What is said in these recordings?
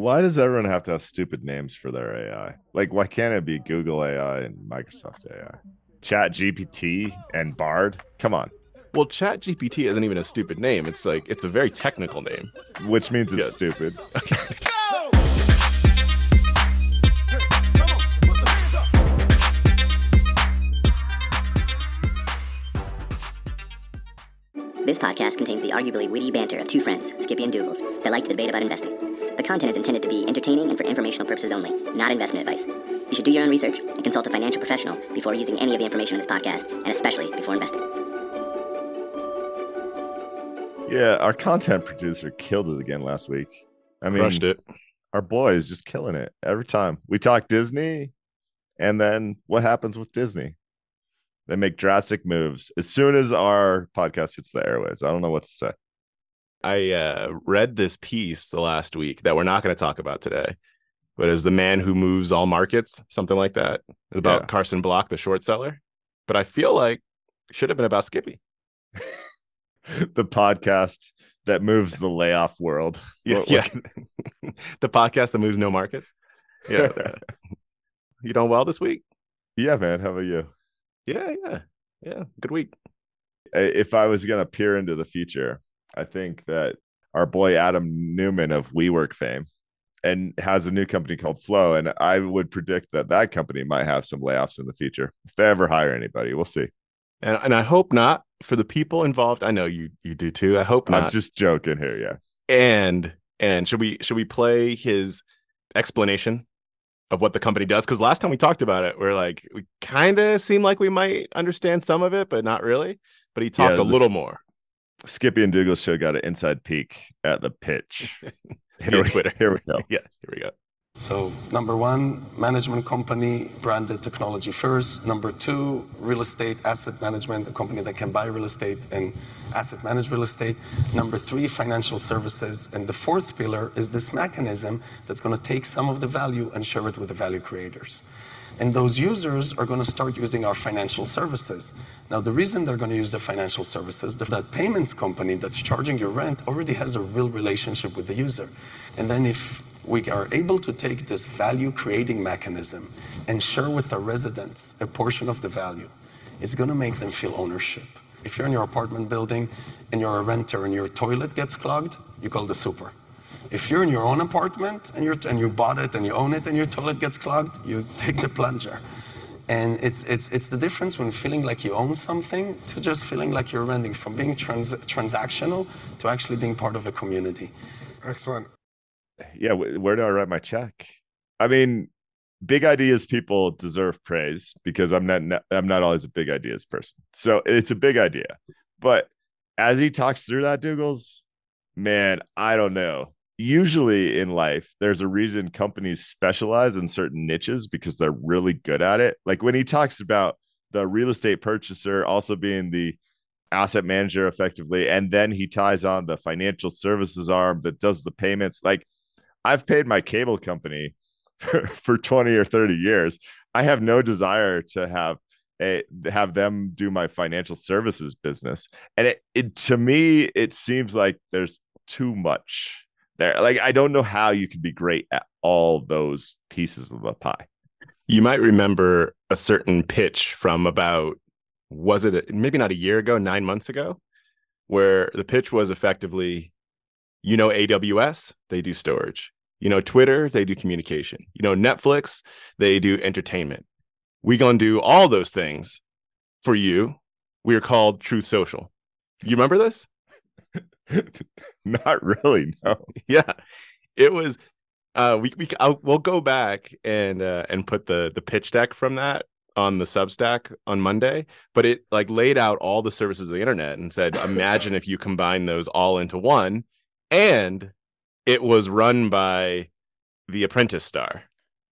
Why does everyone have to have stupid names for their AI? Like, why can't it be Google AI and Microsoft AI? Chat GPT and Bard? Come on. Well, Chat GPT isn't even a stupid name. It's like it's a very technical name. Which means it's yeah. stupid. This podcast contains the arguably witty banter of two friends, Skippy and Dougals, that like to debate about investing. The content is intended to be entertaining and for informational purposes only, not investment advice. You should do your own research and consult a financial professional before using any of the information in this podcast, and especially before investing. Yeah, our content producer killed it again last week. I mean, crushed it. Our boy is just killing it every time. We talk Disney, and then what happens with Disney? They make drastic moves as soon as our podcast hits the airwaves. I don't know what to say. I uh, read this piece the last week that we're not going to talk about today, but as the man who moves all markets, something like that, about yeah. Carson Block, the short seller. But I feel like it should have been about Skippy. the podcast that moves the layoff world. Yeah, yeah. the podcast that moves no markets. Yeah. you doing well this week? Yeah, man. How about you? Yeah, yeah, yeah. Good week. If I was gonna peer into the future, I think that our boy Adam Neumann of WeWork fame and has a new company called Flow, and I would predict that that company might have some layoffs in the future if they ever hire anybody. We'll see. And and I hope not for the people involved. I know you you do too. I hope not. I'm just joking here. Yeah. And and should we should we play his explanation of what the company does because last time we talked about it we're like we kind of seem like we might understand some of it but not really but he talked yeah, a little more skippy and dougal show got an inside peek at the pitch here, we twitter here we go yeah here we go so, number one, management company, branded technology first. Number two, real estate asset management, a company that can buy real estate and asset manage real estate. Number three, financial services. And the fourth pillar is this mechanism that's going to take some of the value and share it with the value creators. And those users are going to start using our financial services. Now, the reason they're going to use the financial services, that payments company that's charging your rent already has a real relationship with the user. And then if we are able to take this value creating mechanism and share with the residents a portion of the value. It's going to make them feel ownership. If you're in your apartment building and you're a renter and your toilet gets clogged, you call the super. If you're in your own apartment and, you're, and you bought it and you own it and your toilet gets clogged, you take the plunger. And it's, it's, it's the difference when feeling like you own something to just feeling like you're renting, from being trans- transactional to actually being part of a community. Excellent yeah, where do I write my check? I mean, big ideas people deserve praise because I'm not I'm not always a big ideas person. So it's a big idea. But as he talks through that, Dougals, man, I don't know. Usually in life, there's a reason companies specialize in certain niches because they're really good at it. Like when he talks about the real estate purchaser also being the asset manager effectively, and then he ties on the financial services arm that does the payments. Like I've paid my cable company for, for 20 or 30 years. I have no desire to have a have them do my financial services business. And it, it to me, it seems like there's too much there. Like I don't know how you could be great at all those pieces of the pie. You might remember a certain pitch from about was it maybe not a year ago, nine months ago, where the pitch was effectively you know, AWS, they do storage. You know, Twitter, they do communication. You know, Netflix, they do entertainment. We gonna do all those things for you. We are called Truth Social. You remember this? Not really. No. Yeah, it was. Uh, we we I'll, we'll go back and uh, and put the the pitch deck from that on the Substack on Monday, but it like laid out all the services of the internet and said, imagine if you combine those all into one and it was run by the Apprentice star.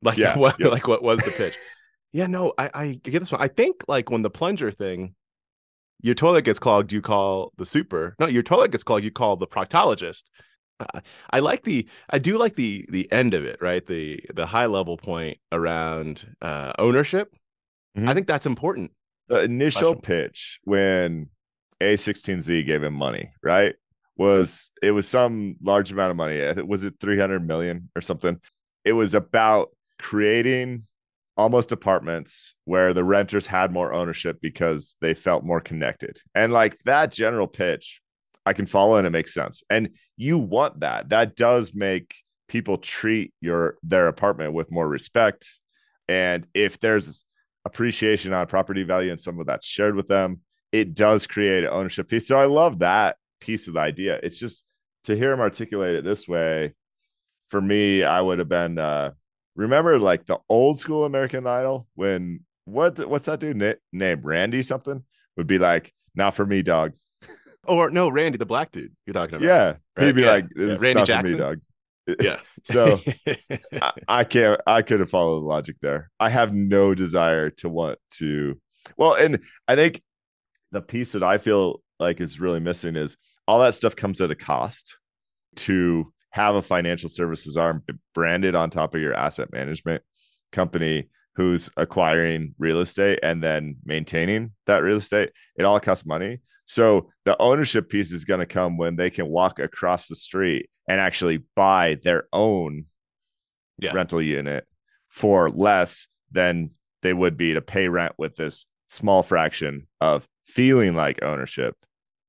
Like yeah, what? Yeah. Like what was the pitch? yeah, no, I I get this one. I think like when the plunger thing, your toilet gets clogged, you call the super. No, your toilet gets clogged, you call the proctologist. I, I like the I do like the the end of it, right? The the high level point around uh, ownership. Mm-hmm. I think that's important. The initial pitch when A16Z gave him money, right? was it was some large amount of money. Was it 300 million or something? It was about creating almost apartments where the renters had more ownership because they felt more connected. And like that general pitch, I can follow and it makes sense. And you want that. That does make people treat your their apartment with more respect. And if there's appreciation on property value and some of that's shared with them, it does create an ownership piece. So I love that piece of the idea. It's just to hear him articulate it this way, for me, I would have been uh remember like the old school American Idol when what what's that dude na- named Randy something would be like, not for me, dog. Or no, Randy, the black dude you're talking about. Yeah, Right, he'd be yeah, like, yeah. Randy Jackson? for me, dog. Yeah. So I, I can't. I could have followed the logic there. I have no desire to want to. Well, and I think the piece that I feel like is really missing is all that stuff comes at a cost to have a financial services arm branded on top of your asset management company who's acquiring real estate and then maintaining that real estate. It all costs money. So the ownership piece is going to come when they can walk across the street and actually buy their own Yeah. rental unit for less than they would be to pay rent with this small fraction of feeling like ownership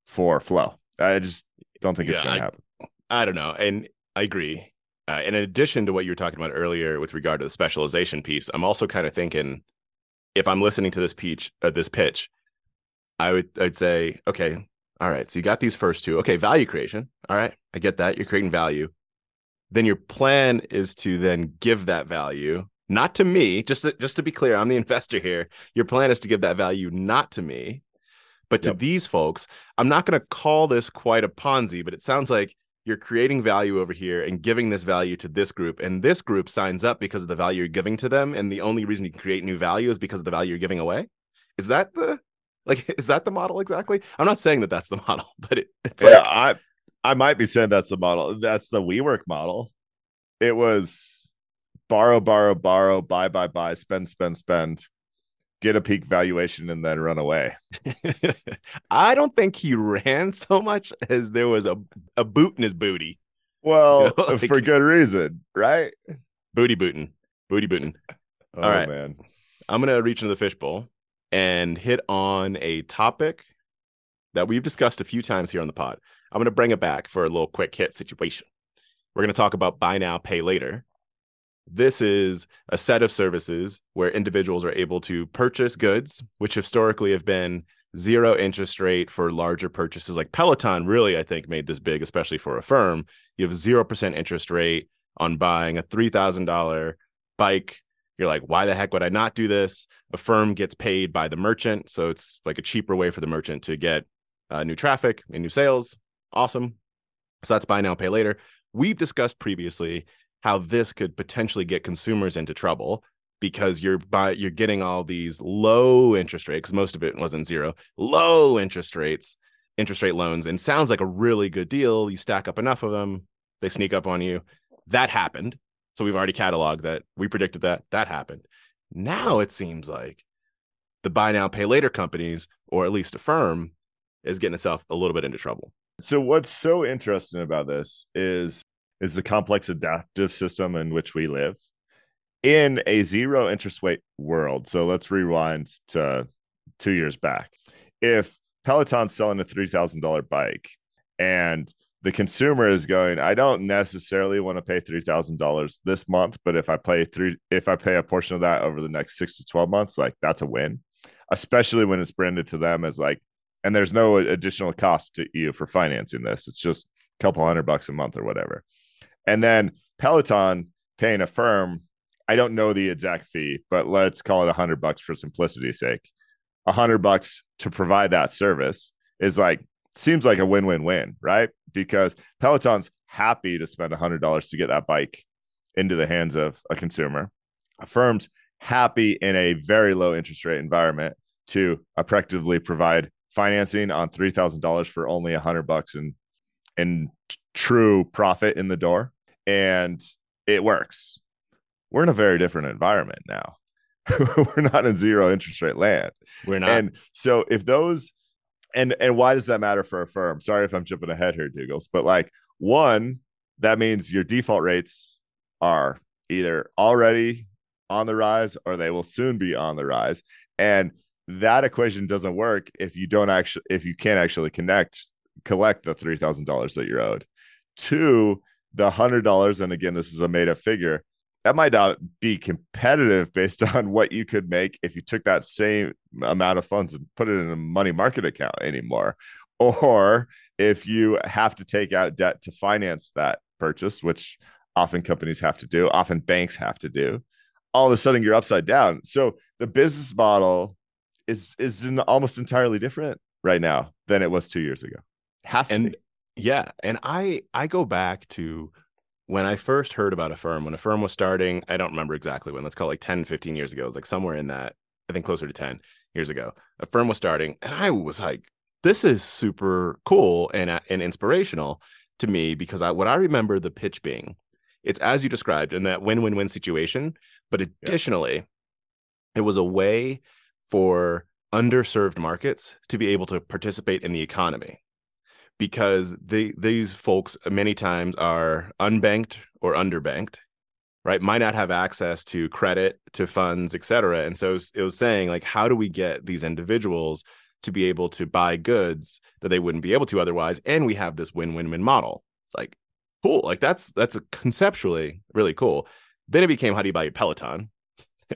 for flow. I just don't think it's Yeah, going to happen. I don't know. And I agree. Uh, in addition to what you were talking about earlier with regard to the specialization piece, I'm also kind of thinking if I'm listening to this pitch, uh, this pitch, I would I'd say, okay, all right, so you got these first two. Okay, value creation. All right, I get that. You're creating value. Then your plan is to then give that value not to me. Just to, just to be clear, I'm the investor here. Your plan is to give that value not to me, but to Yep. these folks. I'm not going to call this quite a Ponzi, but it sounds like you're creating value over here and giving this value to this group and this group signs up because of the value you're giving to them and the only reason you can create new value is because of the value you're giving away is that the like is that the model exactly i'm not saying that that's the model but it, it's yeah, like I I might be saying that's the model. That's the WeWork model. It was borrow, borrow, borrow, buy, buy, buy, spend, spend, spend, get a peak valuation, and then run away. i don't think he ran so much as there was a, a boot in his booty Well, You know, like- for good reason, right? booty booting booty booting Oh All right. man. I'm going to reach into the fishbowl and hit on a topic that we've discussed a few times here on the pod. I'm going to bring it back for a little quick hit situation. We're going to talk about buy now, pay later. This is a set of services where individuals are able to purchase goods, which historically have been zero interest rate for larger purchases. Like Peloton, really, I think, made this big, especially for Affirm. You have 0% interest rate on buying a $3,000 bike you're like, why the heck would I not do this? Affirm gets paid by the merchant. So it's like a cheaper way for the merchant to get uh, new traffic and new sales. Awesome. So that's buy now, pay later. We've discussed previously how this could potentially get consumers into trouble because you're buy, you're getting all these low interest rates. Most of it wasn't zero, low interest rates, interest rate loans, and sounds like a really good deal. You stack up enough of them, they sneak up on you. That happened. So we've already cataloged that. We predicted that. That happened. Now it seems like the buy now, pay later companies, or at least Affirm, is getting itself a little bit into trouble. So what's so interesting about this is is the complex adaptive system in which we live in a zero interest rate world. So let's rewind to two years back. If Peloton's selling a three thousand dollar bike and the consumer is going, I don't necessarily want to pay three thousand dollars this month, but if I pay three, if I pay a portion of that over the next six to twelve months, like that's a win. Especially when it's branded to them as like, and there's no additional cost to you for financing this. It's just a couple hundred bucks a month or whatever. And then Peloton paying Affirm, I don't know the exact fee, but let's call it a hundred bucks for simplicity's sake. A hundred bucks to provide that service is like seems like a win-win-win, right? Because Peloton's happy to spend a hundred dollars to get that bike into the hands of a consumer. Affirm's happy in a very low interest rate environment to effectively provide financing on three thousand dollars for only a hundred bucks in t- true profit in the door, and it works. We're in a very different environment now. We're not in zero interest rate land. We're not. And so if those and and why does that matter for Affirm? Sorry if I'm jumping ahead here, Dougals, but like one, that means your default rates are either already on the rise or they will soon be on the rise. And that equation doesn't work if you don't actually if you can't actually connect collect the three thousand dollars that you're owed. Two, the hundred dollars, and again, this is a made up figure. That might not be competitive based on what you could make if you took that same amount of funds and put it in a money market account anymore. Or if you have to take out debt to finance that purchase, which often companies have to do, often banks have to do, all of a sudden you're upside down. So the business model is is almost entirely different right now than it was two years ago. Has and yeah, and I I go back to when I first heard about Affirm, when Affirm was starting, I don't remember exactly when, let's call it like 10, 15 years ago. It was like somewhere in that, I think closer to 10 years ago. Affirm was starting, and I was like, this is super cool and, uh, and inspirational to me because I, what I remember the pitch being, it's as you described in that win win win situation. But additionally, yeah. it was a way for underserved markets to be able to participate in the economy because they, these folks many times are unbanked or underbanked right? Might not have access to credit to funds et cetera. And so it was saying like how do we get these individuals to be able to buy goods that they wouldn't be able to otherwise? And we have this win-win-win model. It's like cool. Like that's that's conceptually really cool. Then it became how do you buy your peloton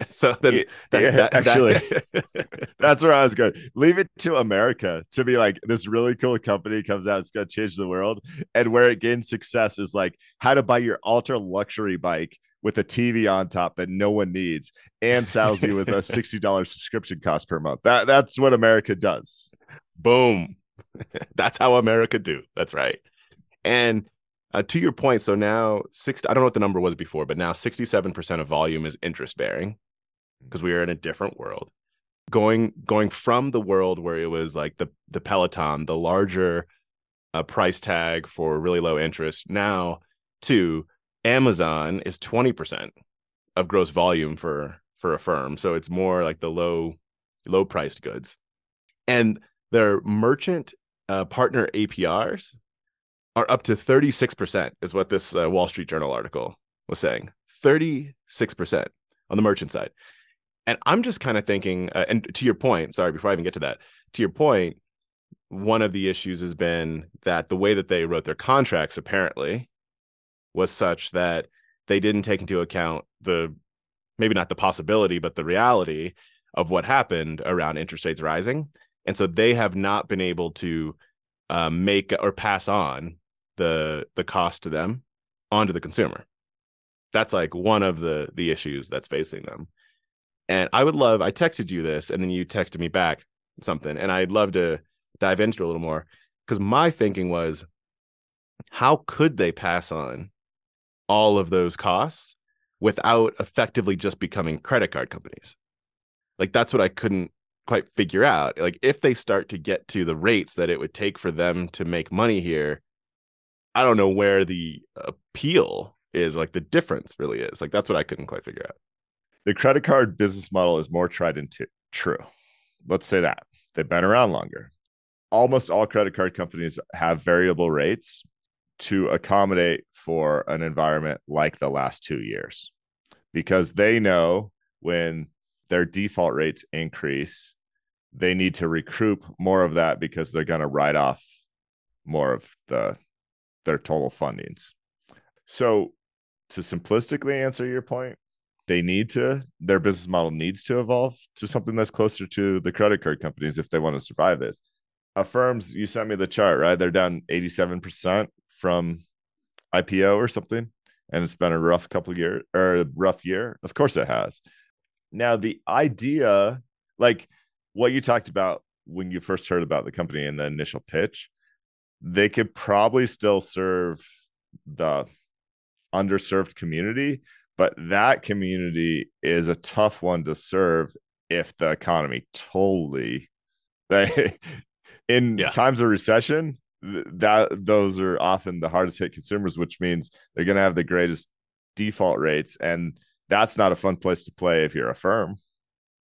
so then yeah, that, yeah, that, actually. That... that's where i was going. Leave it to america to be like this really cool company comes out it's going to change the world. And where it gains success is like how to buy your ultra luxury bike with a tv on top that no one needs and sells you with a $60 subscription cost per month. That that's what america does. Boom. That's how america do. That's right. And uh, to your point, so now six. I don't know what the number was before, but now sixty-seven percent of volume is interest bearing because we are in a different world. Going going from the world where it was like the the Peloton, the larger uh, price tag for really low interest, now to Amazon is twenty percent of gross volume for for Affirm, So it's more like the low low priced goods, and their merchant uh, partner APRs are up to 36%, is what this uh, Wall Street Journal article was saying. 36% on the merchant side. And I'm just kind of thinking, uh, and to your point, sorry, before I even get to that, to your point, one of the issues has been that the way that they wrote their contracts apparently was such that they didn't take into account the maybe not the possibility, but the reality of what happened around interest rates rising. And so they have not been able to uh, make or pass on the the cost to them onto the consumer. That's like one of the the issues that's facing them. And I would love I texted you this and then you texted me back something and I'd love to dive into a little more because my thinking was how could they pass on all of those costs without effectively just becoming credit card companies? Like that's what I couldn't quite figure out. Like if they start to get to the rates that it would take for them to make money here, I don't know where the appeal is, like the difference really is. Like that's what I couldn't quite figure out. The credit card business model is more tried and t- true. Let's say that they've been around longer. Almost all credit card companies have variable rates to accommodate for an environment like the last two years because they know when their default rates increase, they need to recoup more of that because they're going to write off more of the their total fundings. So, to simplistically answer your point, they need to their business model needs to evolve to something that's closer to the credit card companies if they want to survive this. Affirms, you sent me the chart, right? They're down 87% from IPO or something. And it's been a rough couple of years or a rough year. Of course it has. Now, the idea, like what you talked about when you first heard about the company in the initial pitch, they could probably still serve the underserved community, but that community is a tough one to serve if the economy totally they in yeah. times of recession that those are often the hardest hit consumers which means they're going to have the greatest default rates and that's not a fun place to play if you're Affirm.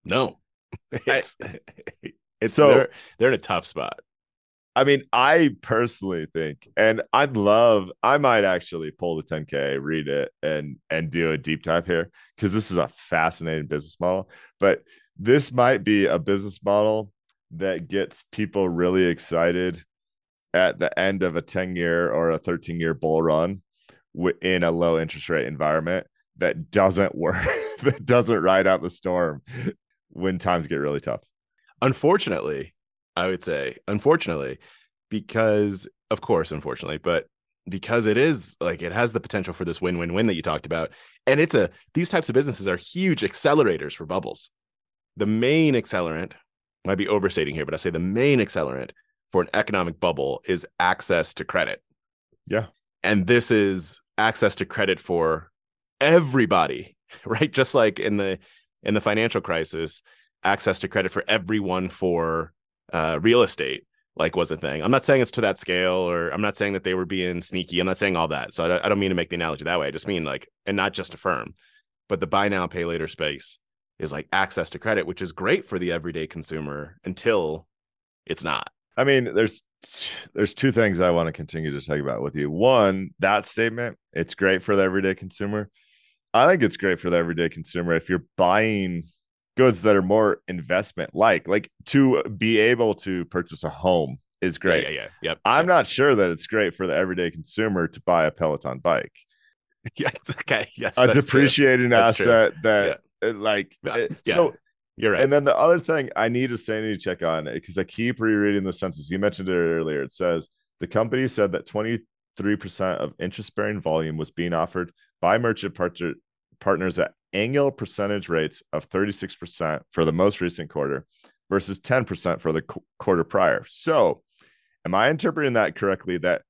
No. It's, it's so they're, they're in a tough spot I mean, I personally think, and I'd love, I might actually pull the 10K, read it, and and do a deep dive here because this is a fascinating business model. But this might be a business model that gets people really excited at the end of a 10 year or a 13 year bull run in a low interest rate environment that doesn't work, that doesn't ride out the storm when times get really tough. Unfortunately, I would say, unfortunately, because of course, unfortunately, but because it is like it has the potential for this win-win-win that you talked about. And it's a these types of businesses are huge accelerators for bubbles. The main accelerant might be overstating here, but I say the main accelerant for an economic bubble is access to credit. Yeah. And this is access to credit for everybody, right? Just like in the in the financial crisis, access to credit for everyone for uh, real estate like was a thing. I'm not saying it's to that scale, or I'm not saying that they were being sneaky. I'm not saying all that. So I, I don't mean to make the analogy that way. I just mean like, and not just Affirm, but the buy now pay later space is like access to credit, which is great for the everyday consumer until it's not. I mean, there's there's two things I want to continue to talk about with you. One, that statement, it's great for the everyday consumer. I think it's great for the everyday consumer if you're buying goods that are more investment like like to be able to purchase a home is great. Yeah, yeah, yeah. Yep, I'm not sure that it's great for the everyday consumer to buy a Peloton bike. Yes, okay. Yes, a that's true. depreciating asset that uh, like Yeah, it- yeah. so You're right. and then the other thing I need a sanity check on it because I keep rereading the sentence. You mentioned it earlier. It says the company said that 23% of interest bearing volume was being offered by merchant partner, partners at annual percentage rates of 36% for the most recent quarter versus 10% for the qu- quarter prior. So, am I interpreting that correctly? That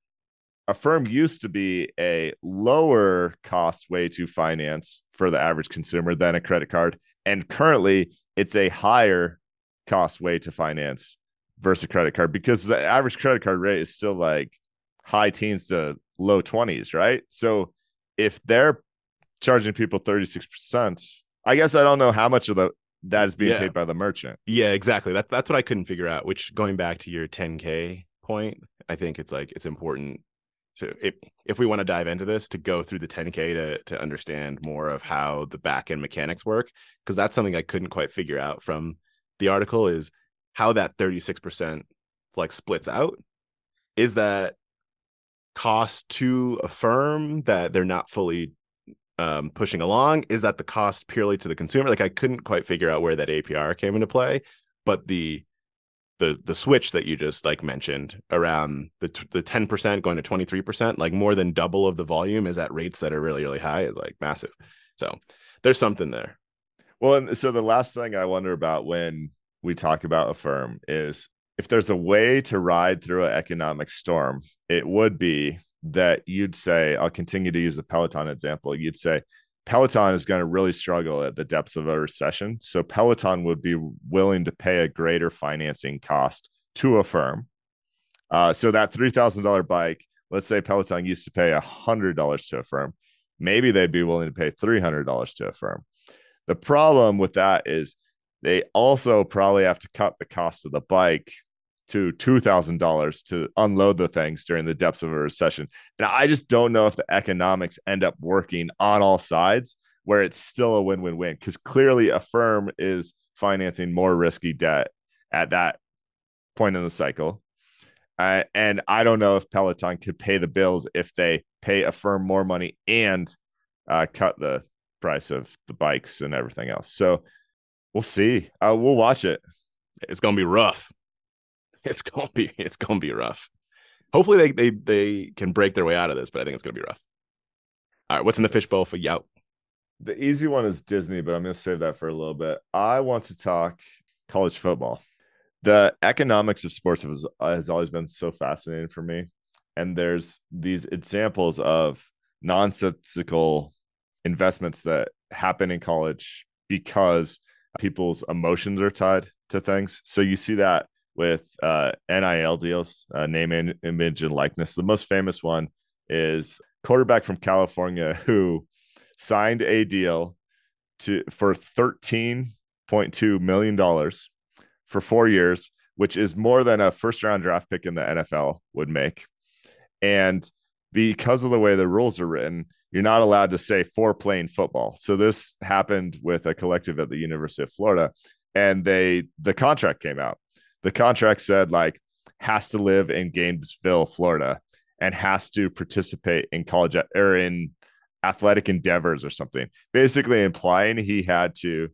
Affirm used to be a lower cost way to finance for the average consumer than a credit card. And currently, it's a higher cost way to finance versus a credit card because the average credit card rate is still like high teens to low 20s, right? So if they're charging people 36%, I guess I don't know how much of the that is being Yeah. paid by the merchant. Yeah, exactly. That's that's what I couldn't figure out. Which going back to your 10k point, I think it's like it's important to if if we want to dive into this to go through the 10k to to understand more of how the back end mechanics work because that's something I couldn't quite figure out from the article is how that 36% like splits out. Is that cost to Affirm that they're not fully um, pushing along? Is that the cost purely to the consumer? Like I couldn't quite figure out where that APR came into play, but the the the switch that you just like mentioned around the the ten percent going to twenty three percent, like more than double of the volume is at rates that are really really high, is like massive. So there's something there. Well, and so the last thing I wonder about when we talk about Affirm is if there's a way to ride through an economic storm, it would be that you'd say, I'll continue to use the Peloton example. You'd say, Peloton is going to really struggle at the depths of a recession. So Peloton would be willing to pay a greater financing cost to Affirm. Uh, so that $3,000 bike, let's say Peloton used to pay $100 to Affirm. Maybe they'd be willing to pay $300 to Affirm. The problem with that is they also probably have to cut the cost of the bike to $2,000 to unload the things during the depths of a recession. And I just don't know if the economics end up working on all sides where it's still a win win win because clearly Affirm is financing more risky debt at that point in the cycle. Uh, and I don't know if Peloton could pay the bills if they pay Affirm more money and uh, cut the price of the bikes and everything else. So we'll see. Uh, we'll watch it. It's gonna be rough. It's gonna be it's gonna be rough. Hopefully they they they can break their way out of this, but I think it's gonna be rough. All right, what's in the fishbowl for Yout? The easy one is Disney, but I'm to save that for a little bit. I want to talk college football. The economics of sports has, has always been so fascinating for me. And there's these examples of nonsensical investments that happen in college because people's emotions are tied to things. So you see that with uh, NIL deals, uh, name, in, image, and likeness. The most famous one is quarterback from California who signed a deal to for thirteen point two million dollars for four years which is more than a first round draft pick in the NFL would make. And because of the way the rules are written, you're not allowed to say for playing football. So this happened with a collective at the University of Florida, and they the contract came out. The contract said like has to live in Gainesville, Florida, and has to participate in college or in athletic endeavors or something, basically implying he had to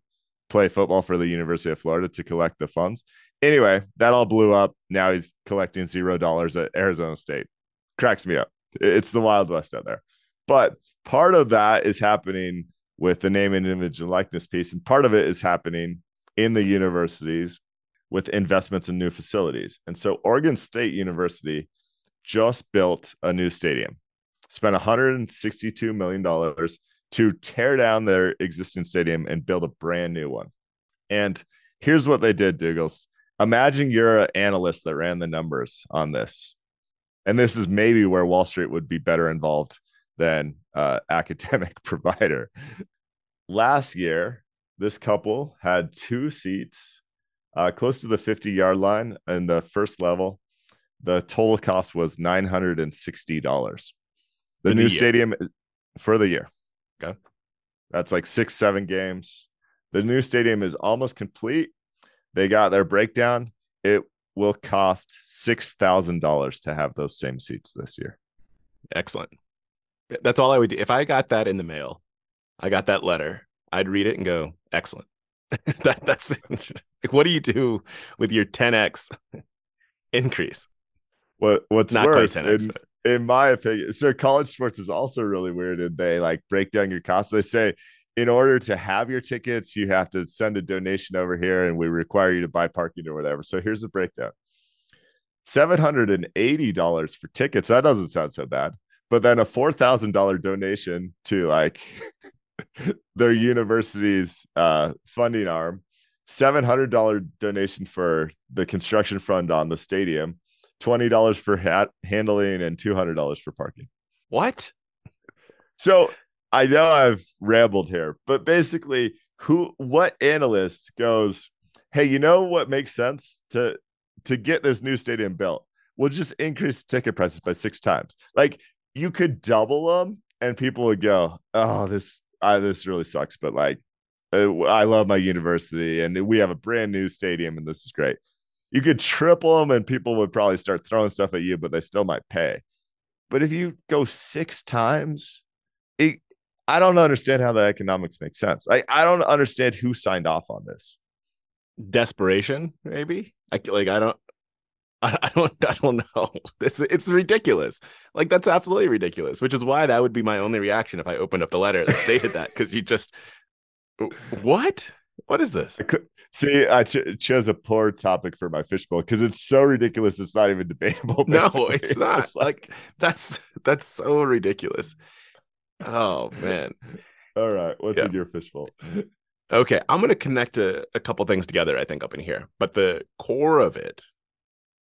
play football for the University of Florida to collect the funds. Anyway, that all blew up. Now he's collecting zero dollars at Arizona State. Cracks me up. It's the Wild West out there. But part of that is happening with the name and image and likeness piece. And part of it is happening in the universities with investments in new facilities. And so Oregon State University just built a new stadium, spent $162 million to tear down their existing stadium and build a brand new one. And here's what they did, Douglas. Imagine you're an analyst that ran the numbers on this. And this is maybe where Wall Street would be better involved than uh, academic provider. Last year, this couple had two seats uh, close to the 50 yard line in the first level. The total cost was $960. The new stadium for the year. Okay. That's like six, seven games. The new stadium is almost complete. They got their breakdown. It will cost $6,000 to have those same seats this year. Excellent. That's all I would do. If I got that in the mail, I got that letter, I'd read it and go, excellent. that that's like what do you do with your 10x increase? What what's Not worse, 10x, in, but... in my opinion, so college sports is also really weird and they like break down your costs. They say in order to have your tickets, you have to send a donation over here and we require you to buy parking or whatever. So here's the breakdown. $780 for tickets. That doesn't sound so bad. But then a $4,000 donation to like their university's uh, funding arm, $700 donation for the construction fund on the stadium, $20 for hat handling, and $200 for parking. What? So I know I've rambled here, but basically, who, what analyst goes, hey, you know what makes sense to to get this new stadium built? We'll just increase ticket prices by six times. Like you could double them, and people would go, oh, this I, this really sucks, but like, Uh, I love my university and we have a brand new stadium and this is great. You could triple them and people would probably start throwing stuff at you, but they still might pay. But if you go six times, it, I don't understand how the economics make sense. I, I don't understand who signed off on this. Desperation, maybe. I, like I don't, I, don't I don't know. This it's ridiculous. Like that's absolutely ridiculous. Which is why that would be my only reaction if I opened up the letter that stated that because you just what what is this? See, I ch- chose a poor topic for my fishbowl because it's so ridiculous. It's not even debatable. Basically. No, it's not. It's like... like that's that's so ridiculous. Oh man. All right, what's yeah. in your fishbowl? Okay, I'm going to connect a, a couple things together. I think up in here, but the core of it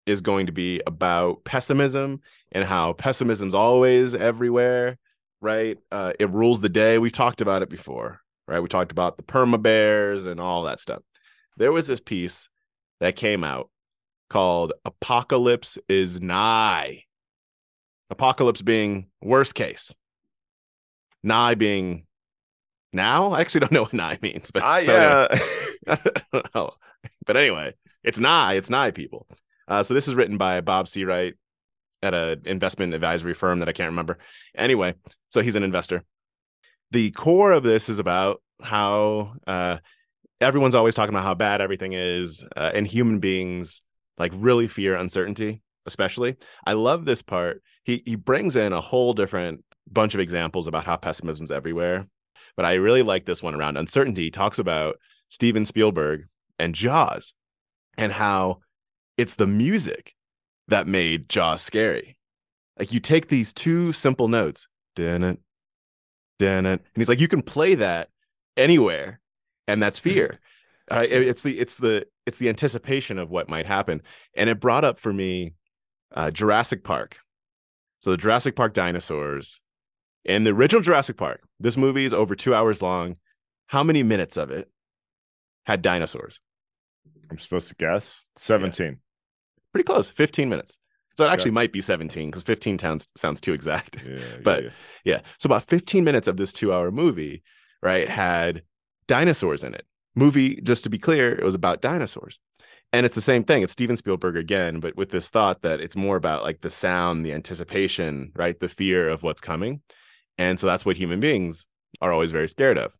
is going to be about pessimism and how pessimism's always everywhere, right? Uh, it rules the day. We've talked about it before, right? We talked about the perma bears and all that stuff. There was this piece that came out called Apocalypse is Nigh. Apocalypse being worst case, nigh being now. I actually don't know what nigh means, but uh, so yeah. Anyway. But anyway, it's nigh, it's nigh people. Uh, so this is written by Bob Seawright at an investment advisory firm that I can't remember. Anyway, so he's an investor. The core of this is about how uh, everyone's always talking about how bad everything is, uh, and human beings like really fear uncertainty. Especially, I love this part. He he brings in a whole different bunch of examples about how pessimism's everywhere, but I really like this one around uncertainty. He talks about Steven Spielberg and Jaws, and how it's the music that made Jaws scary. Like you take these two simple notes, dun it, and he's like, you can play that anywhere, and that's fear. Uh, it's the it's the it's the anticipation of what might happen, and it brought up for me uh, Jurassic Park. So the Jurassic Park dinosaurs, in the original Jurassic Park, this movie is over two hours long. How many minutes of it had dinosaurs? I'm supposed to guess 17. Pretty close, 15 minutes. So it actually might be 17 because 15 sounds sounds too exact. Yeah, But- yeah, Yeah. So about 15 minutes of this two hour movie, right, had dinosaurs in it. Movie, just to be clear, it was about dinosaurs. And it's the same thing. It's Steven Spielberg again, but with this thought that it's more about like the sound, the anticipation, right? The fear of what's coming. And so that's what human beings are always very scared of.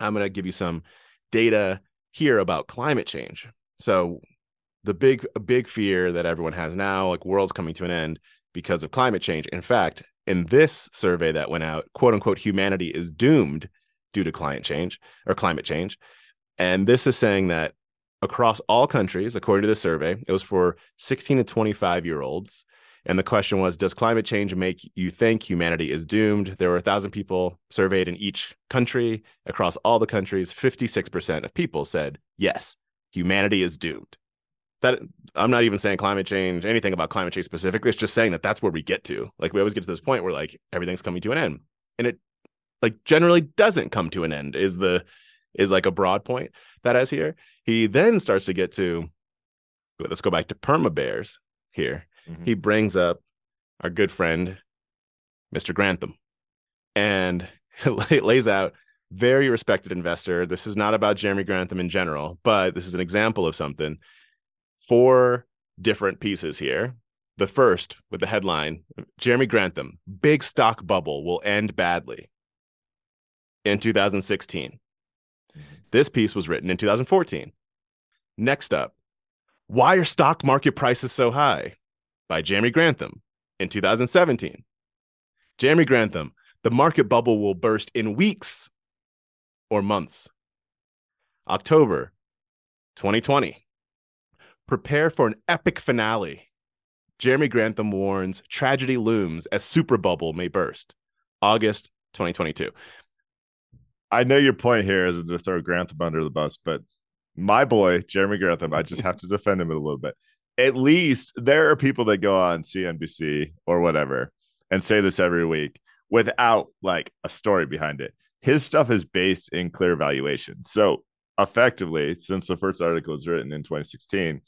I'm going to give you some data here about climate change. So the big big fear that everyone has now, like world's coming to an end because of climate change. In fact, in this survey that went out, quote unquote, humanity is doomed due to climate change or climate change. And this is saying that across all countries, according to the survey, it was for 16 to 25 year olds. And the question was Does climate change make you think humanity is doomed? There were a thousand people surveyed in each country. Across all the countries, 56% of people said, Yes, humanity is doomed. That I'm not even saying climate change, anything about climate change specifically. It's just saying that that's where we get to. Like we always get to this point where like everything's coming to an end, and it like generally doesn't come to an end. Is the is like a broad point that has here. He then starts to get to. Let's go back to perma bears here. Mhm. He brings up our good friend, Mr. Grantham, and lays out very respected investor. This is not about Jeremy Grantham in general, but this is an example of something four different pieces here. The first with the headline Jeremy Grantham, big stock bubble will end badly in 2016. This piece was written in 2014. Next up, Why are stock market prices so high? by Jeremy Grantham in 2017. Jeremy Grantham, the market bubble will burst in weeks or months. October 2020 prepare for an epic finale. Jeremy Grantham warns tragedy looms as super bubble may burst. August 2022. I know your point here is to throw Grantham under the bus, but my boy Jeremy Grantham, I just have to defend him a little bit. At least there are people that go on CNBC or whatever and say this every week without like a story behind it. His stuff is based in clear valuation. So effectively, since the first article was written in 2016,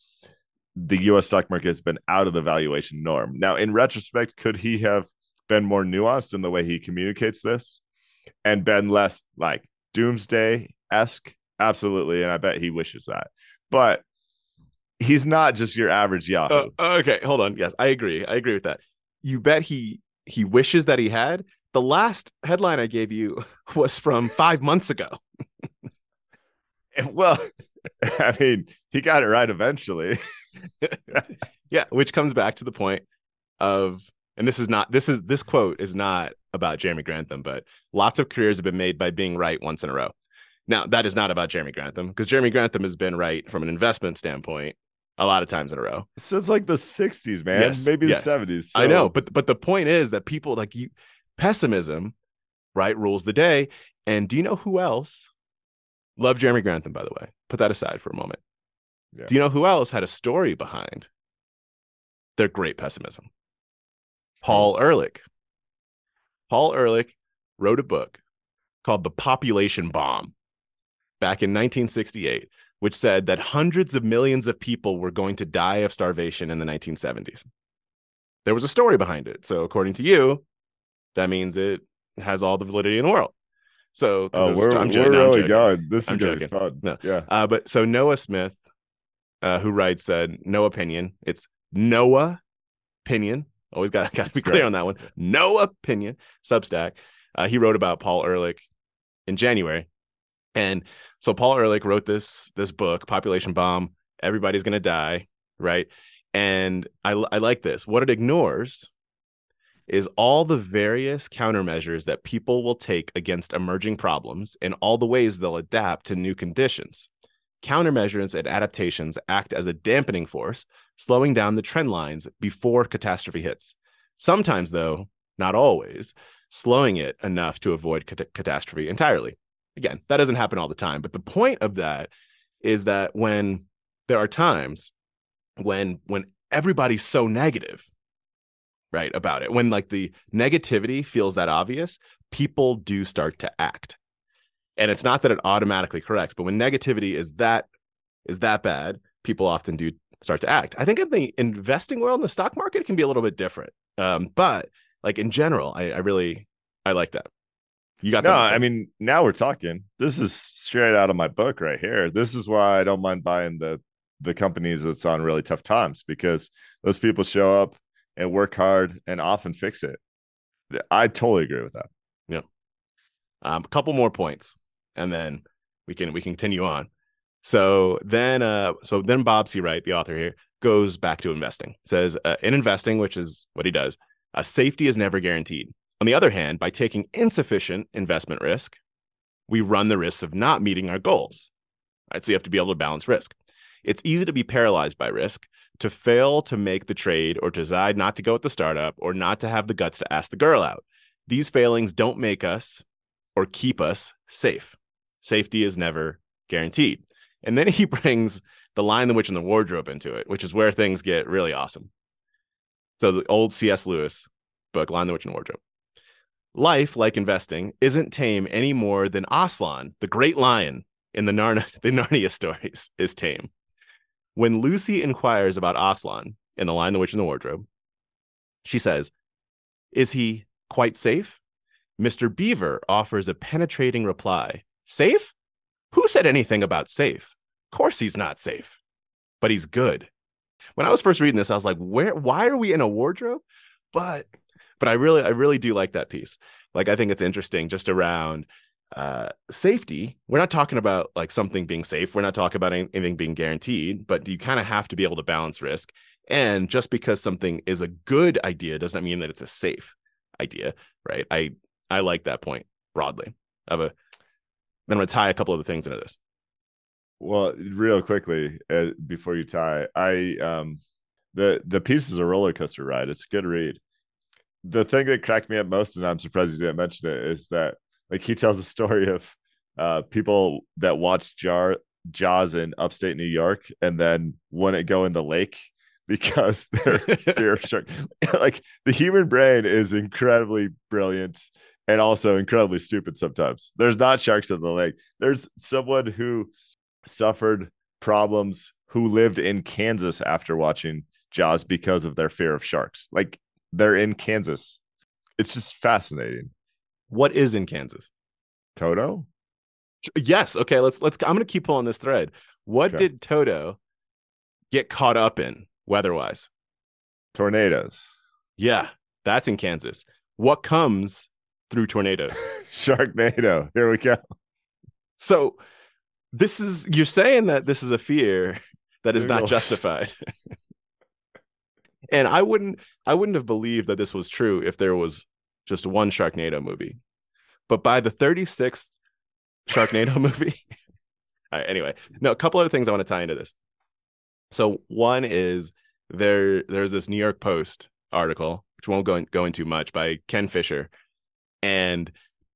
the US stock market has been out of the valuation norm. Now, in retrospect, could he have been more nuanced in the way he communicates this and been less like doomsday esque? Absolutely. And I bet he wishes that. But he's not just your average Yahoo. Uh, okay, hold on. Yes, I agree. I agree with that. You bet he he wishes that he had. The last headline I gave you was from five months ago. well, I mean, he got it right eventually. yeah, which comes back to the point of, and this is not this is this quote is not about Jeremy Grantham, but lots of careers have been made by being right once in a row. Now, that is not about Jeremy Grantham because Jeremy Grantham has been right from an investment standpoint a lot of times in a row. Since like the 60s, man. Yes, Maybe the yeah. 70s. I know, but but the point is that people like you pessimism, right, rules the day. And do you know who else? Love Jeremy Grantham, by the way. Put that aside for a moment. Yeah. Do you know who else had a story behind their great pessimism? Paul Ehrlich. Paul Ehrlich wrote a book called The Population Bomb back in 1968, which said that hundreds of millions of people were going to die of starvation in the 1970s. There was a story behind it. So, according to you, that means it has all the validity in the world. So, Oh, we're, I'm jo- we're really joking. going. This is I'm going to be joking. fun. No. Yeah. Uh, but so Noah Smith, uh, who writes, said no opinion. It's Noah opinion. Always got got to be clear on that one. No opinion. Substack. Uh, he wrote about Paul Ehrlich in January, and so Paul Ehrlich wrote this this book, Population Bomb. Everybody's gonna die, right? And I I like this. What it ignores is all the various countermeasures that people will take against emerging problems and all the ways they'll adapt to new conditions. Countermeasures and adaptations act as a dampening force, slowing down the trend lines before catastrophe hits. Sometimes, though, not always, slowing it enough to avoid cat- catastrophe entirely. Again, that doesn't happen all the time. But the point of that is that when there are times when when everybody's so negative right about it when like the negativity feels that obvious people do start to act and it's not that it automatically corrects but when negativity is that is that bad people often do start to act. I think in the investing world in the stock market, it can be a little bit different. Um, but like in general, I, I really I like that. You got no, something to say? I mean, now we're talking. This is straight out of my book right here. This is why I don't mind buying the the companies that's on really tough times because those people show up and work hard and often fix it. I totally agree with that. Yeah. Um, a couple more points, and then we can we can continue on. So then, uh, so then Bob Seawright, the author here, goes back to investing. Says uh, in investing, which is what he does, uh, safety is never guaranteed. On the other hand, by taking insufficient investment risk, we run the risks of not meeting our goals. Right, so you have to be able to balance risk. It's easy to be paralyzed by risk, to fail to make the trade, or decide not to go with the startup, or not to have the guts to ask the girl out. These failings don't make us or keep us safe. Safety is never guaranteed. And then he brings the Lion, the Witch, and the Wardrobe into it, which is where things get really awesome. So the old C.S. Lewis book, Lion, the Witch, and the Wardrobe. Life, like investing, isn't tame any more than Aslan, the great lion in the, the Narnia stories, is tame. When Lucy inquires about Aslan in The Lion, the Witch, and the Wardrobe, she says, Is he quite safe? Mr. Beaver offers a penetrating reply Safe? Who said anything about safe? Of course he's not safe, but he's good. When I was first reading this, I was like, where why are we in a wardrobe? But but I really I really do like that piece. Like I think it's interesting just around uh safety. We're not talking about like something being safe. We're not talking about anything being guaranteed, but you kind of have to be able to balance risk. And just because something is a good idea doesn't mean that it's a safe idea, right? I I like that point broadly. Of a then I'm gonna tie a couple of the things into this. Well, real quickly uh, before you tie, I um the the piece is a roller coaster ride. It's a good read. The thing that cracked me up most, and I'm surprised you didn't mention it, is that like he tells a story of uh people that watch Jar Jaws in upstate New York and then wouldn't go in the lake because they're fear of shark. like the human brain is incredibly brilliant and also incredibly stupid sometimes. There's not sharks in the lake. There's someone who suffered problems who lived in Kansas after watching Jaws because of their fear of sharks. Like they're in Kansas. It's just fascinating. What is in Kansas? Toto? Yes. Okay. Let's let's. I'm gonna keep pulling this thread. What Okay. did Toto get caught up in weather-wise? Tornadoes. Yeah, that's in Kansas. What comes through tornadoes? Sharknado. Here we go. So this is you're saying that this is a fear that is not justified. and I wouldn't I wouldn't have believed that this was true if there was just one Sharknado movie. But by the 36th Sharknado movie. All right, anyway, no, a couple other things I want to tie into this. So one is there there's this New York Post article, which won't go, in, go into much by Ken Fisher. And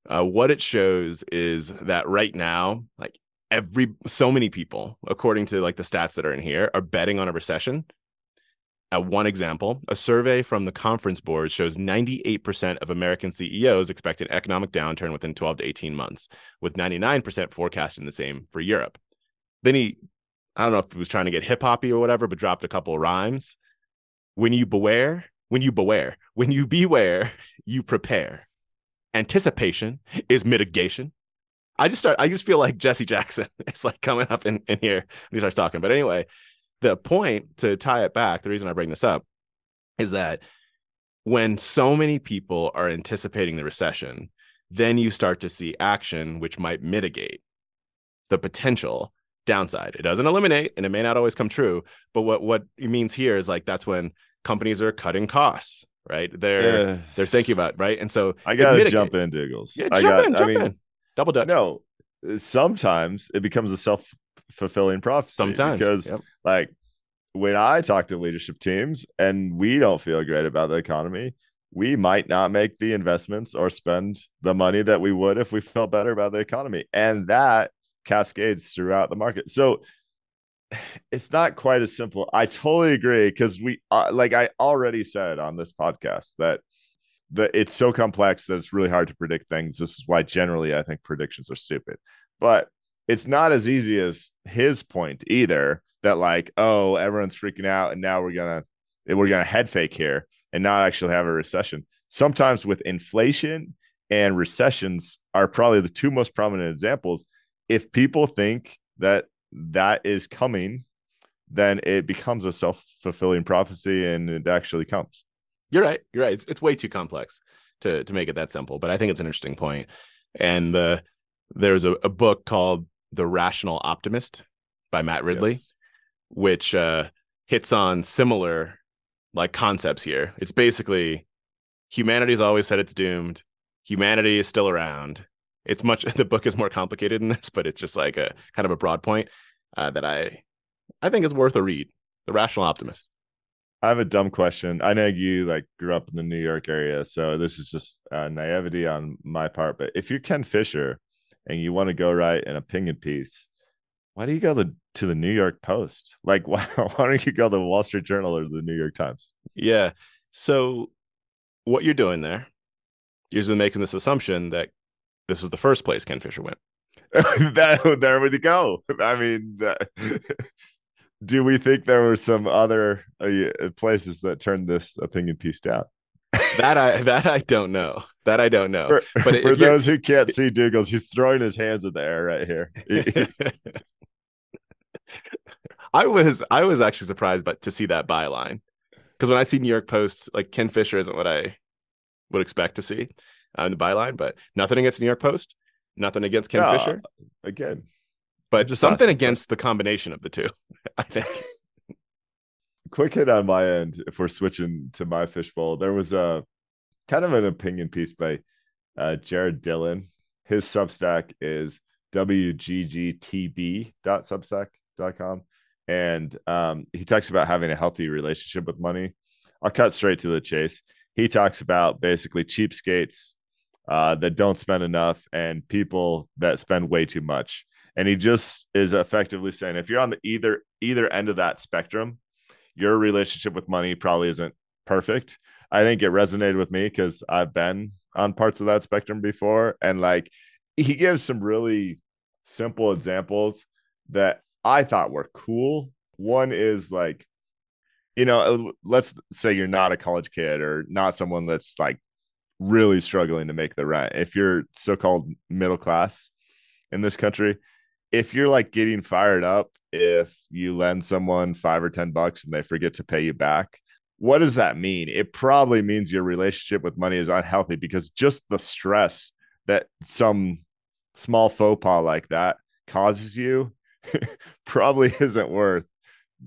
uh, what it shows is that right now, like every so many people, according to like the stats that are in here, are betting on a recession. Uh, one example, a survey from the conference board shows 98% of American CEOs expect an economic downturn within 12 to 18 months, with 99% forecasting the same for Europe. Then he, I don't know if he was trying to get hip hoppy or whatever, but dropped a couple of rhymes. When you beware, when you beware, when you beware, you prepare. Anticipation is mitigation. I just start, I just feel like Jesse Jackson is like coming up in, in here when he starts talking. But anyway, the point to tie it back, the reason I bring this up is that when so many people are anticipating the recession, then you start to see action which might mitigate the potential downside. It doesn't eliminate and it may not always come true, but what what it means here is like that's when companies are cutting costs, right? They're Uh, they're thinking about, right? And so I gotta jump in, Diggles. Yeah, I jump got in, jump I mean, in. Double dutch. no, sometimes it becomes a self-fulfilling prophecy. Sometimes because Yep. like when I talk to leadership teams and we don't feel great about the economy, we might not make the investments or spend the money that we would if we felt better about the economy. And that cascades throughout the market. So it's not quite as simple. I totally agree because we, uh, like I already said on this podcast, that the it's so complex that it's really hard to predict things. This is why generally I think predictions are stupid. But it's not as easy as his point either that like, oh, everyone's freaking out, and now we're gonna we're gonna head fake here and not actually have a recession. Sometimes with inflation and recessions are probably the two most prominent examples. If people think that that is coming, then it becomes a self fulfilling prophecy, and it actually comes. You're right. You're right. It's it's way too complex to to make it that simple, but I think it's an interesting point. And uh, there's a, a book called The Rational Optimist by Matt Ridley, yes. which uh, hits on similar like concepts here. It's basically humanity's always said it's doomed. Humanity is still around. It's much the book is more complicated than this, but it's just like a kind of a broad point uh, that I I think is worth a read. The Rational Optimist. I have a dumb question. I know you like grew up in the New York area, so this is just uh, naivety on my part. But if you're Ken Fisher and you want to go write an opinion piece, why do you go to, to the New York Post? Like, why, why don't you go to the Wall Street Journal or the New York Times? Yeah. So, what you're doing there, you're making this assumption that this is the first place Ken Fisher went. that there we go. I mean, that, do we think there were some other uh, places that turned this opinion piece down? That I that I don't know. That I don't know. For, but for those who can't see Dougals, he's throwing his hands in the air right here. I was I was actually surprised but to see that byline. Because when I see New York Post, like Ken Fisher isn't what I would expect to see uh, on the byline, but nothing against New York Post, nothing against Ken yeah, Fisher. Again, but something against the combination of the two, I think. Quick hit on my end. If we're switching to my fishbowl, there was a kind of an opinion piece by uh, Jared Dillian. His Substack is wggtb.substack.com. And um, he talks about having a healthy relationship with money. I'll cut straight to the chase. He talks about basically cheapskates uh, that don't spend enough and people that spend way too much and he just is effectively saying if you're on the either either end of that spectrum your relationship with money probably isn't perfect. I think it resonated with me because i've been on parts of that spectrum before and like he gives some really simple examples that i thought were cool. One is like you know let's say you're not a college kid or not someone that's like really struggling to make the rent. If you're so-called middle class in this country if you're like getting fired up if you lend someone five or ten bucks and they forget to pay you back what does that mean? It probably means your relationship with money is unhealthy because just the stress that some small faux pas like that causes you probably isn't worth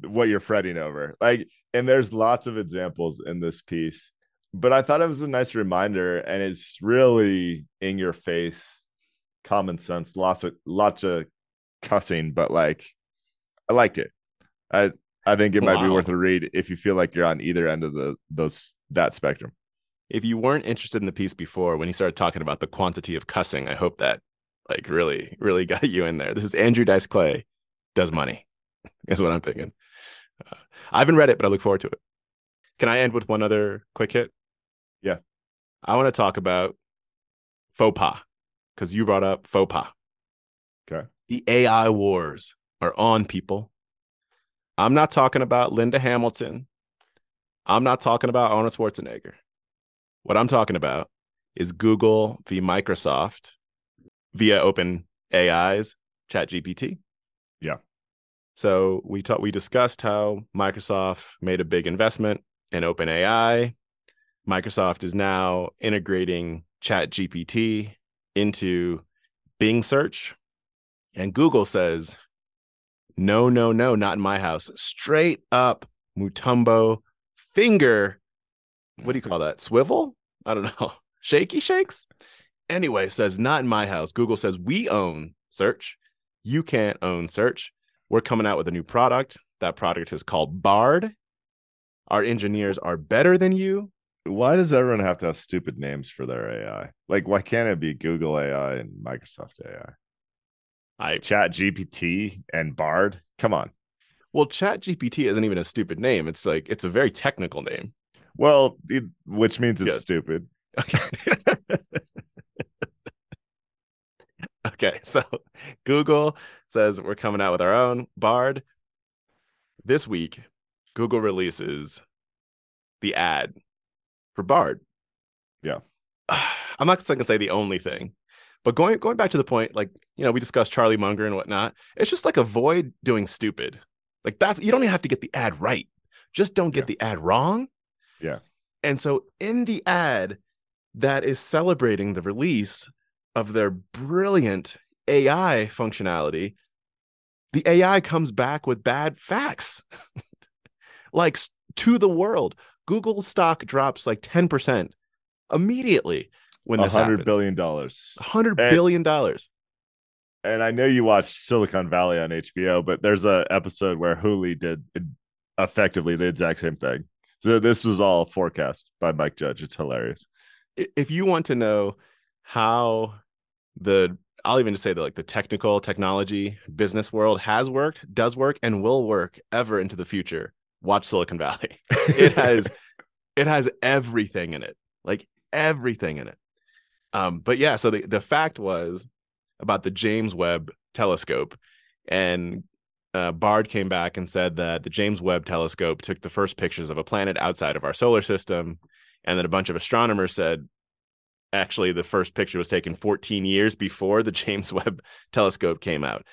what you're fretting over. Like and there's lots of examples in this piece but i thought it was a nice reminder and it's really in your face common sense lots of lots of cussing, but like I liked it. I I think it wow. might be worth a read if you feel like you're on either end of the those that spectrum. If you weren't interested in the piece before, when he started talking about the quantity of cussing, I hope that like really, really got you in there. This is Andrew Dice Clay does money, is what I'm thinking. Uh, I haven't read it, but I look forward to it. Can I end with one other quick hit? Yeah. I want to talk about faux pas because you brought up faux pas. Okay. The AI wars are on, people. I'm not talking about Linda Hamilton. I'm not talking about Arnold Schwarzenegger. What I'm talking about is Google v. Microsoft via Open AI's ChatGPT. Yeah. So we talked we discussed how Microsoft made a big investment in OpenAI. Microsoft is now integrating ChatGPT into Bing search. And Google says, no, no, no, not in my house. Straight up Mutombo finger. What do you call that? Swivel? I don't know. Shaky shakes? Anyway, says, not in my house. Google says, we own search. You can't own search. We're coming out with a new product. That product is called Bard. Our engineers are better than you. Why does everyone have to have stupid names for their AI? Like, why can't it be Google AI and Microsoft AI? I Chat GPT and Bard. Come on. Well, Chat GPT isn't even a stupid name. It's like it's a very technical name. Well, it, which means it's stupid. Okay. okay. So Google says we're coming out with our own Bard. this week, Google releases the ad for Bard. Yeah. I'm not going to say the only thing, but going going back to the point, like you know, we discussed Charlie Munger and whatnot. It's just like avoid doing stupid. Like that's you don't even have to get the ad right. Just don't get Yeah. the ad wrong. Yeah. And so in the ad that is celebrating the release of their brilliant AI functionality, the AI comes back with bad facts. like to the world. Google stock drops like 10% immediately when this hundred billion dollars. hundred billion dollars. And I know you watched Silicon Valley on HBO, but there's a episode where Hooli did effectively the exact same thing. So this was all forecast by Mike Judge. It's hilarious. If you want to know how the I'll even just say that like the technical technology business world has worked, does work, and will work ever into the future, watch Silicon Valley. It has it has everything in it. Like everything in it. Um, but yeah, so the, the fact was about the James Webb telescope, and uh, Bard came back and said that the James Webb telescope took the first pictures of a planet outside of our solar system, and then a bunch of astronomers said actually the first picture was taken 14 years before the James Webb telescope came out.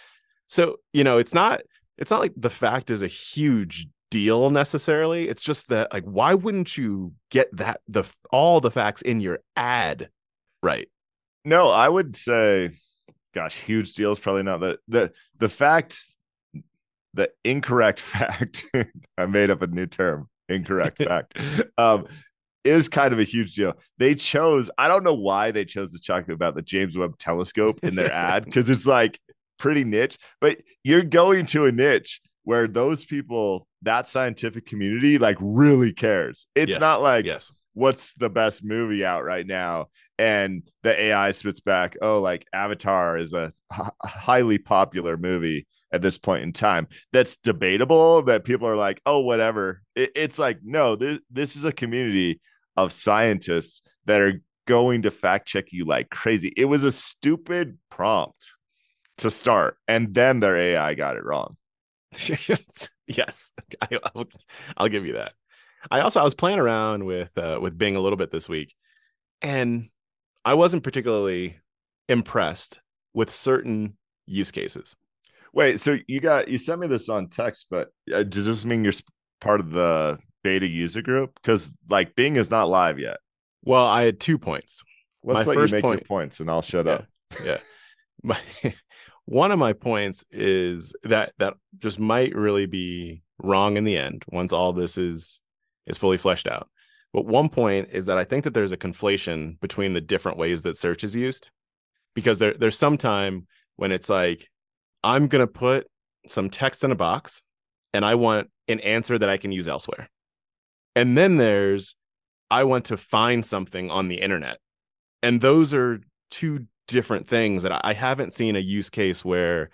So you know, it's not it's not like the fact is a huge deal necessarily. It's just that like why wouldn't you get that the all the facts in your ad right? No, I would say, gosh, huge deal is probably not the the the fact, the incorrect fact. I made up a new term, incorrect fact. Um, is kind of a huge deal. They chose. I don't know why they chose to talk about the James Webb Telescope in their ad because it's like pretty niche. But you're going to a niche where those people, that scientific community, like really cares. It's Yes, not like yes. What's the best movie out right now? And the ai spits back oh like avatar is a h- highly popular movie at this point in time. That's debatable that people are like oh whatever. It, it's like no this, this is a community of scientists that are going to fact check you like crazy. It was a stupid prompt to start and then their ai got it wrong. Yes, I, I'll, I'll give you that. I also I was playing around with uh, with Bing a little bit this week, and I wasn't particularly impressed with certain use cases. Wait, so you got you sent me this on text, but uh, does this mean you're part of the beta user group? Because like Bing is not live yet. Well, I had two points. Let's My let you make point- your points, and I'll shut Yeah. up. yeah my one of my points is that that just might really be wrong in the end once all this is is fully fleshed out. But one point is that i think that there's a conflation between the different ways that search is used because there there's some time when it's like i'm going to put some text in a box and i want an answer that i can use elsewhere. And then there's i want to find something on the internet. And those are two different things that I- I haven't seen a use case where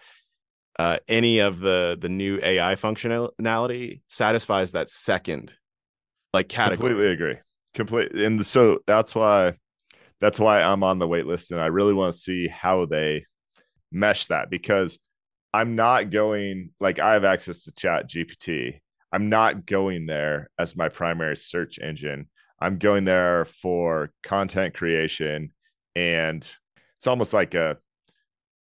uh, any of the the new AI functionality satisfies that second like category. Completely agree. Complete. And so that's why that's why I'm on the wait list, and I really want to see how they mesh that because I'm not going like I have access to Chat GPT. I'm not going there as my primary search engine. I'm going there for content creation and it's almost like a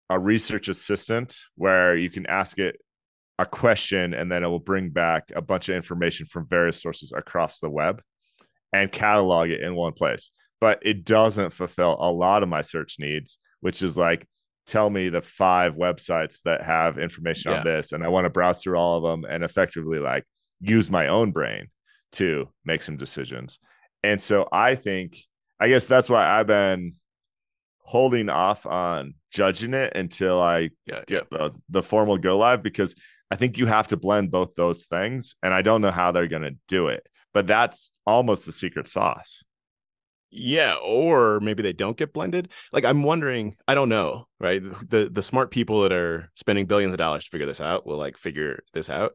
a research assistant where you can ask it a question and then it will bring back a bunch of information from various sources across the web and catalog it in one place. But it doesn't fulfill a lot of my search needs, which is like tell me the five websites that have information Yeah. on this and I want to browse through all of them and effectively like use my own brain to make some decisions. And so I think I guess that's why I've been holding off on judging it until I Yeah, yeah. get the the formal go live because I think you have to blend both those things, and I don't know how they're going to do it. But that's almost the secret sauce. Yeah, or maybe they don't get blended. Like I'm wondering, I don't know, right? The the smart people that are spending billions of dollars to figure this out will like figure this out.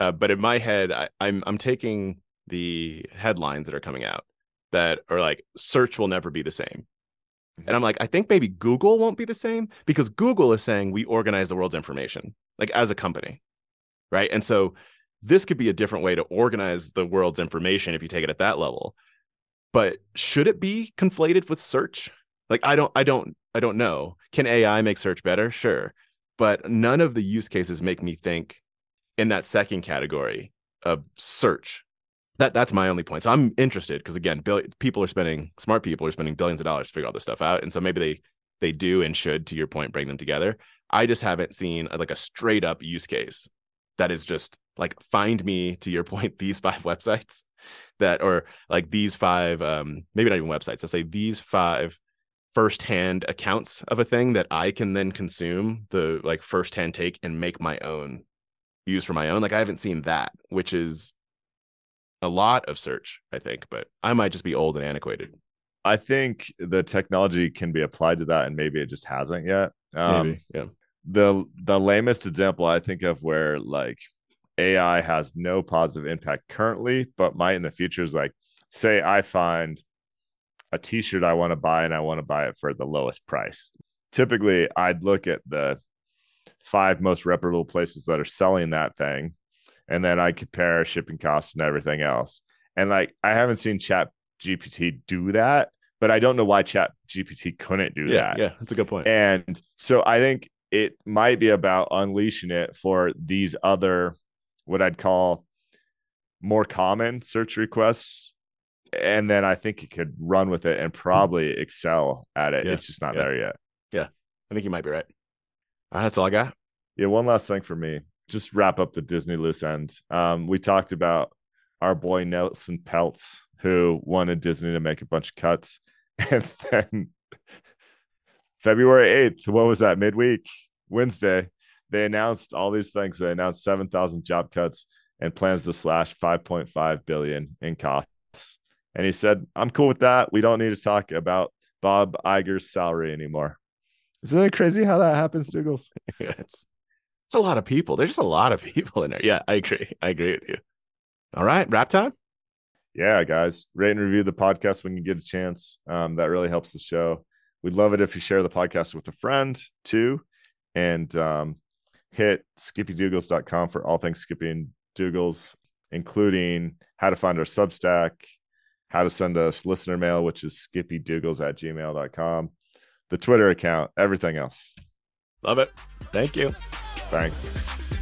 Uh, but in my head, I, I'm I'm taking the headlines that are coming out that are like search will never be the same. And I'm mm-hmm. like, I think maybe Google won't be the same because Google is saying we organize the world's information, like as a company. Right. And so this could be a different way to organize the world's information if you take it at that level. But should it be conflated with search? Like I don't I don't I don't know. Can AI make search better? Sure. But none of the use cases make me think in that second category of search. That that's my only point. So I'm interested because again, bill, people are spending smart people are spending billions of dollars to figure all this stuff out, and so maybe they they do and should, to your point, bring them together. I just haven't seen like a straight up use case that is just like find me to your point these five websites that or like these five um maybe not even websites let's say these five firsthand accounts of a thing that I can then consume the like firsthand take and make my own use for my own. Like I haven't seen that, which is a lot of search, I think, but I might just be old and antiquated. I think the technology can be applied to that, and maybe it just hasn't yet. Um, Maybe. Yeah. the the lamest example I think of where like AI has no positive impact currently, but might in the future is like, say I find a t-shirt I want to buy and I want to buy it for the lowest price. Typically, I'd look at the five most reputable places that are selling that thing, and then I compare shipping costs and everything else. And like I haven't seen Chat GPT do that, but I don't know why Chat GPT couldn't do Yeah. that. Yeah. That's a good point. And so I think it might be about unleashing it for these other, what I'd call more common search requests. And then I think it could run with it and hmm. probably excel at it. Yeah, It's just not yeah. there yet. Yeah. I think you might be right. Right, that's all I got. Yeah. One last thing for me, just wrap up the Disney loose end. Um, we talked about our boy Nelson Peltz, who wanted Disney to make a bunch of cuts. And then February 8th, what was that? Midweek, Wednesday, they announced all these things. They announced 7,000 job cuts and plans to slash 5.5 billion in costs. And he said, I'm cool with that. We don't need to talk about Bob Iger's salary anymore. Isn't that crazy how that happens, Dougals? Yeah, it's it's a lot of people. There's just a lot of people in there. Yeah, I agree. I agree with you. All right, wrap time. yeah, guys, rate and review the podcast when you get a chance. Um, that really helps the show. We'd love it if you share the podcast with a friend too. And um, hit skippydougals.com for all things Skippy and Dougals, including how to find our Substack, how to send us listener mail, which is skippydougals at gmail.com, the Twitter account, everything else. Love it. Thank you. Thanks.